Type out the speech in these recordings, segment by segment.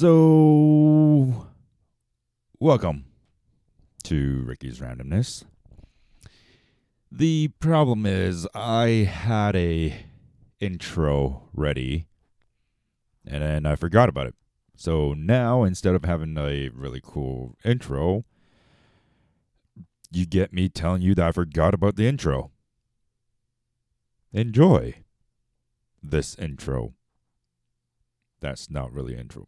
So, welcome to Ricky's Randomness. The problem is, I had a intro ready, and then I forgot about it. So now, instead of having a really cool intro, you get me telling you that I forgot about the intro. Enjoy this intro. That's not really intro,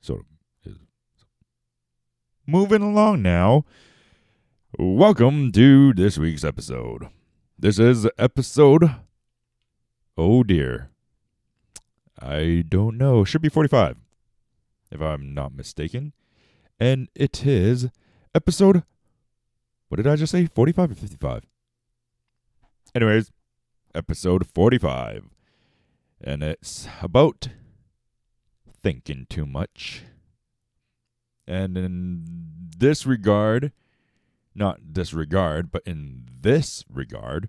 sort of is. Moving along now. Welcome to this week's episode. This is episode. Oh dear. I don't know. Should be 45, if I'm not mistaken. And it is episode. What did I just say? 45 or 55? Anyways, episode 45. And it's about thinking too much. And in this regard, not disregard, but in this regard,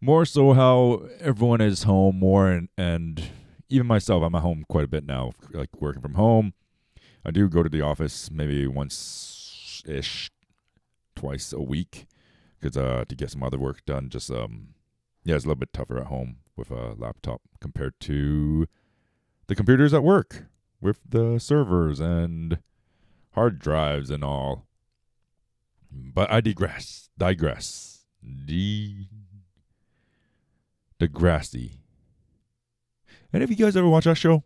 more so how everyone is home more and, and even myself, I'm at home quite a bit now, like working from home. I do go to the office maybe once ish, twice a week, because uh, to get some other work done. Just um, yeah, it's a little bit tougher at home with a laptop compared to the computers at work with the servers and hard drives and all. But I digress. Digress. De Degrassi. And of you guys ever watch that show?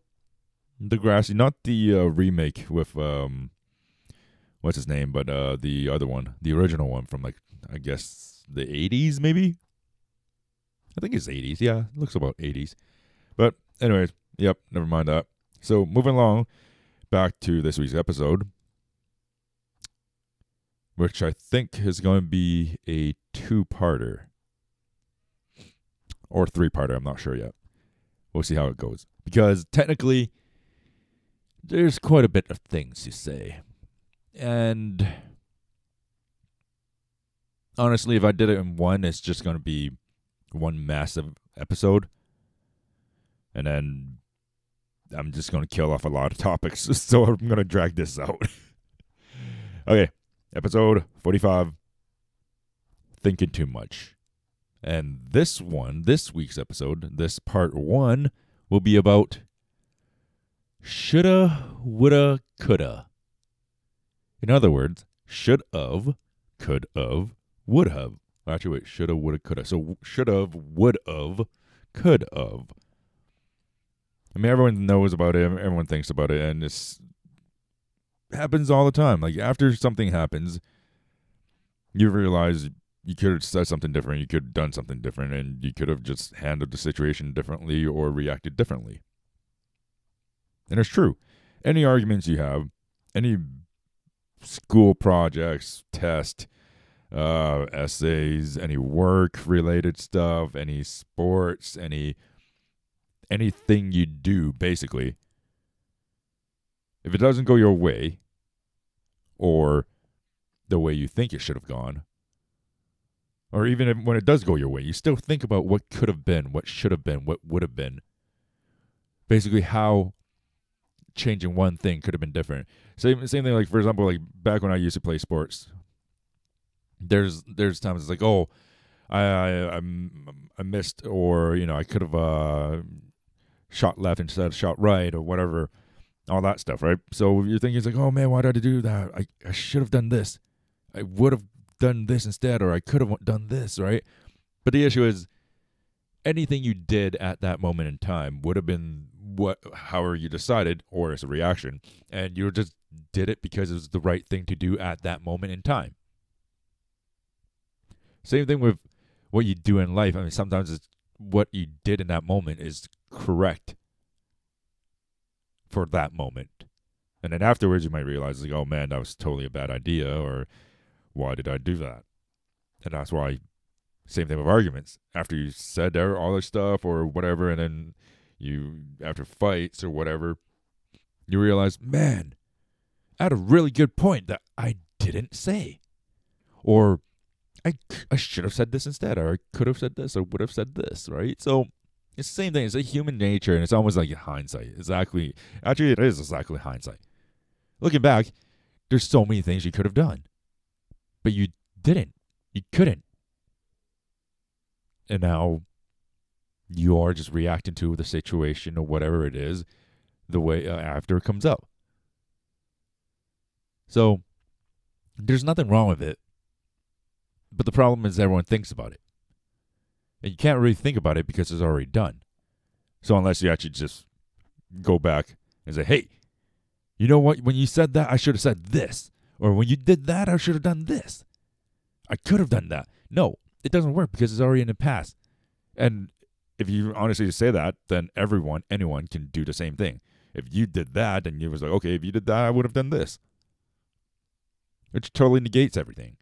Degrassi, not the uh, remake with um, what's his name, but uh, the other one, the original one from like I guess the '80s, maybe. I think it's '80s. Yeah, looks about '80s. But anyways, yep, never mind that. So moving along, back to this week's episode, which I think is going to be a two-parter or three-parter. I'm not sure yet. We'll see how it goes because technically, there's quite a bit of things to say, and honestly, if I did it in one, it's just going to be one massive episode. And then I'm just going to kill off a lot of topics. So I'm going to drag this out. okay. Episode 45 Thinking Too Much. And this one, this week's episode, this part one, will be about shoulda, woulda, coulda. In other words, should have, could have, would have. Actually, wait, shoulda, woulda, coulda. So should have, would have, could have. I mean, everyone knows about it. Everyone thinks about it, and this happens all the time. Like after something happens, you realize you could have said something different. You could have done something different, and you could have just handled the situation differently or reacted differently. And it's true. Any arguments you have, any school projects, test, uh, essays, any work related stuff, any sports, any anything you do, basically, if it doesn't go your way, or the way you think it should have gone, or even if, when it does go your way, you still think about what could have been, what should have been, what would have been. Basically, how changing one thing could have been different. Same same thing. Like for example, like back when I used to play sports, there's there's times it's like, oh, I I I missed, or you know, I could have uh, shot left instead of shot right, or whatever, all that stuff, right? So you're thinking it's like, oh man, why did I do that? I I should have done this. I would have done this instead, or I could have done this, right? But the issue is, anything you did at that moment in time would have been what, however you decided, or as a reaction, and you just did it because it was the right thing to do at that moment in time. Same thing with what you do in life. I mean, sometimes it's what you did in that moment is correct for that moment. And then afterwards, you might realize, like, oh man, that was totally a bad idea, or why did I do that? And that's why, same thing with arguments. After you said all this stuff or whatever, and then you, after fights or whatever, you realize, man, I had a really good point that I didn't say. Or I, I should have said this instead, or I could have said this, or would have said this, right? So It's the same thing. It's a human nature, and it's almost like hindsight. Exactly. Actually, it is exactly hindsight. Looking back, there's so many things you could have done, but you didn't. You couldn't. And now you are just reacting to the situation or whatever it is the way uh, after it comes up. So there's nothing wrong with it. But the problem is everyone thinks about it. And you can't really think about it because it's already done. So unless you actually just go back and say, hey, you know what? When you said that, I should have said this. Or when you did that, I should have done this. I could have done that. No, it doesn't work because it's already in the past. And if you honestly say that, then everyone, anyone can do the same thing. If you did that, then you was like, okay, if you did that, I would have done this. Which totally negates everything.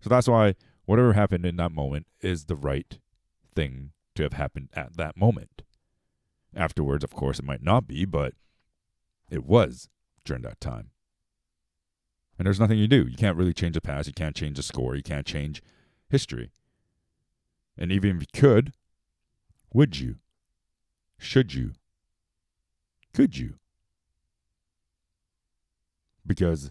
So that's why whatever happened in that moment is the right thing to have happened at that moment. Afterwards, of course, it might not be, but it was during that time. And there's nothing you do. You can't really change the past. You can't change the score. You can't change history. And even if you could, would you? Should you? Could you? Because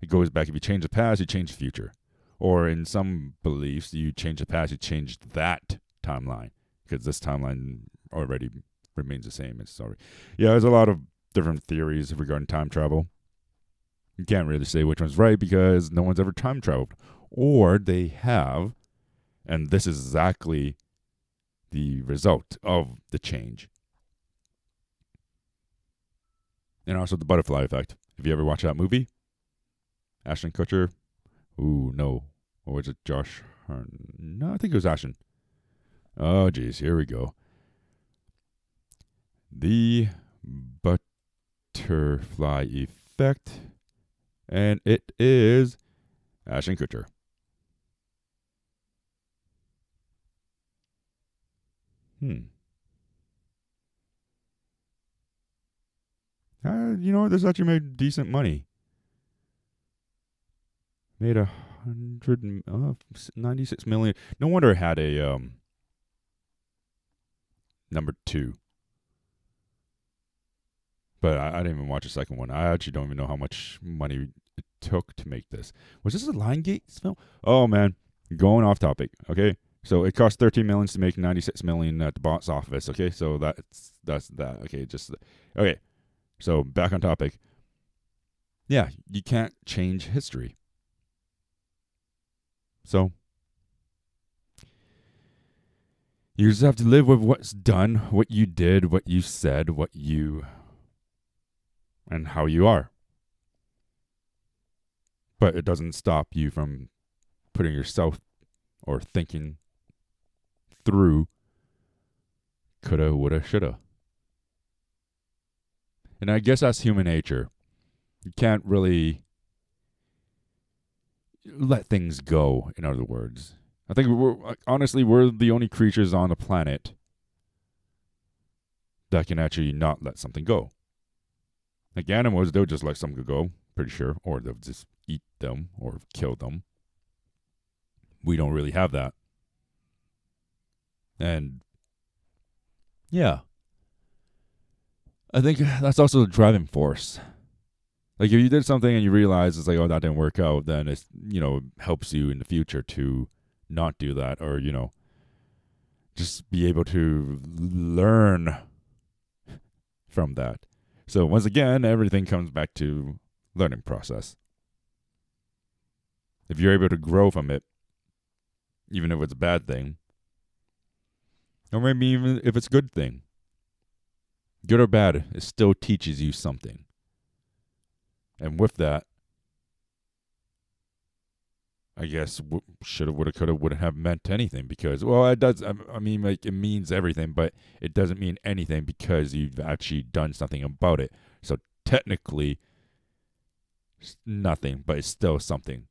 it goes back if you change the past, you change the future. Or in some beliefs, you change the past, you change that timeline. Because this timeline already remains the same. It's sorry. Yeah, there's a lot of different theories regarding time travel. You can't really say which one's right because no one's ever time traveled. Or they have, and this is exactly the result of the change. And also the butterfly effect. Have you ever watched that movie? Ashton Kutcher. Ooh, no. Or was it Josh? No, I think it was Ashton. Oh, geez, here we go. The butterfly effect, and it is Ashton Kutcher. Hmm. Uh, you know? This actually made decent money. Made a hundred uh, ninety-six million. No wonder it had a um number two. But I, I didn't even watch the second one. I actually don't even know how much money it took to make this. Was this a Lionsgate film? Oh man, going off topic. Okay, so it cost thirteen millions to make ninety-six million at the box office. Okay, so that's that's that. Okay, just okay. So back on topic. Yeah, you can't change history. So you just have to live with what's done, what you did, what you said, what you and how you are. But it doesn't stop you from putting yourself or thinking through coulda, woulda, shoulda. And I guess that's human nature. You can't really let things go, in other words. I think we're honestly we're the only creatures on the planet that can actually not let something go. Like animals, they'll just let something go, pretty sure, or they'll just eat them or kill them. We don't really have that. And yeah. I think that's also the driving force. Like if you did something and you realize it's like, oh, that didn't work out, then it's you know helps you in the future to not do that, or you know, just be able to learn from that. So once again, everything comes back to learning process. If you're able to grow from it, even if it's a bad thing, or maybe even if it's a good thing, good or bad, it still teaches you something. And with that, I guess w- shoulda, woulda, coulda wouldn't have meant anything because, well, it does. I, I mean, like it means everything, but it doesn't mean anything because you've actually done something about it. So technically, nothing, but it's still something.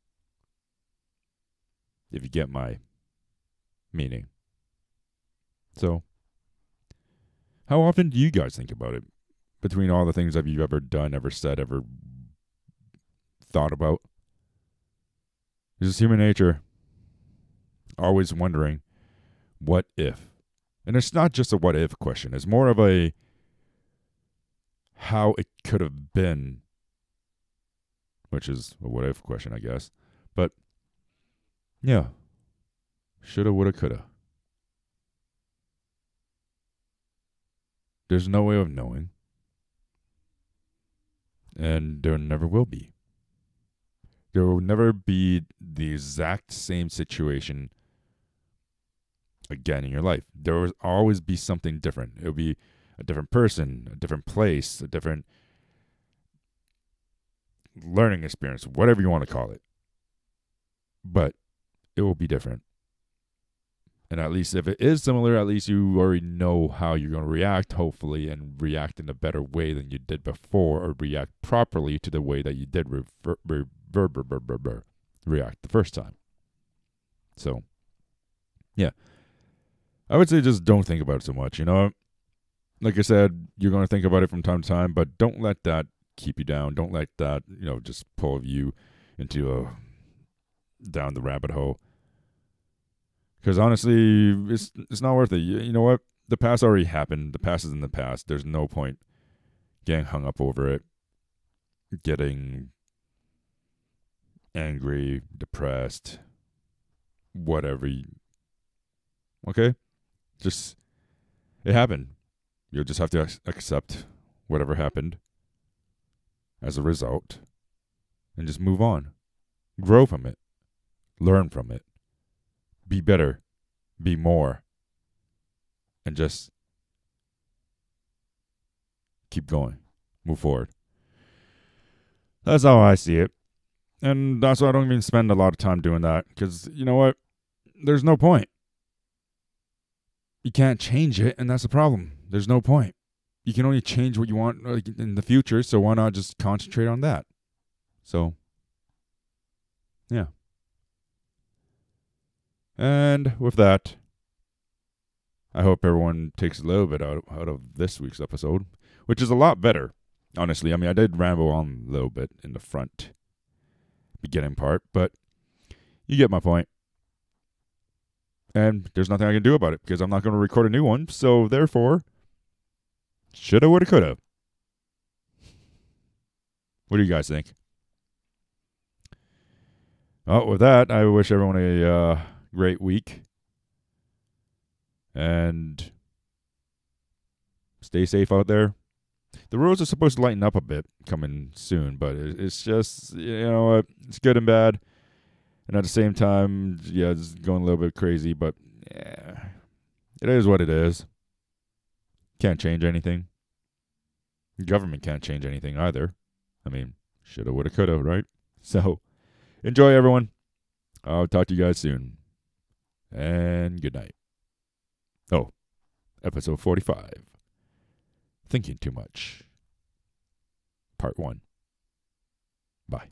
If you get my meaning. So, how often do you guys think about it? Between all the things that you've ever done, ever said, ever thought about. It's just human nature. Always wondering, what if? And it's not just a what if question, it's more of a how it could have been, which is a what if question, I guess. But yeah, shoulda, woulda, coulda. There's no way of knowing. And there never will be. There will never be the exact same situation again in your life. There will always be something different. It'll be a different person, a different place, a different learning experience, whatever you want to call it. But it will be different. And at least if it is similar, at least you already know how you're going to react, hopefully, and react in a better way than you did before, or react properly to the way that you did rever- rever- react the first time. So, yeah. I would say just don't think about it so much. You know, like I said, you're going to think about it from time to time, but don't let that keep you down. Don't let that, you know, just pull you into a down the rabbit hole because honestly, it's it's not worth it. You, you know what? The past already happened. The past is in the past. There's no point getting hung up over it, getting angry, depressed, whatever. You, okay, just it happened. You'll just have to accept whatever happened as a result, and just move on, grow from it, learn from it be better, be more, and just keep going, move forward. That's how I see it. And that's why I don't even spend a lot of time doing that because you know what? There's no point. You can't change it, and that's the problem. There's no point. You can only change what you want in the future, so why not just concentrate on that? So, yeah. And with that, I hope everyone takes a little bit out, out of this week's episode, which is a lot better, honestly. I mean, I did ramble on a little bit in the front beginning part, but you get my point. And there's nothing I can do about it because I'm not going to record a new one. So therefore, shoulda, woulda, coulda. What do you guys think? Oh, with that, I wish everyone a uh, great week. And stay safe out there. The roads are supposed to lighten up a bit coming soon, but it's just, you know, it's good and bad. And at the same time, yeah, it's going a little bit crazy, but yeah, it is what it is. Can't change anything. government can't change anything either. I mean, shoulda, woulda, coulda, right? So, enjoy, everyone. I'll talk to you guys soon and good night. Oh, episode 45 Thinking Too Much, Part 1. Bye.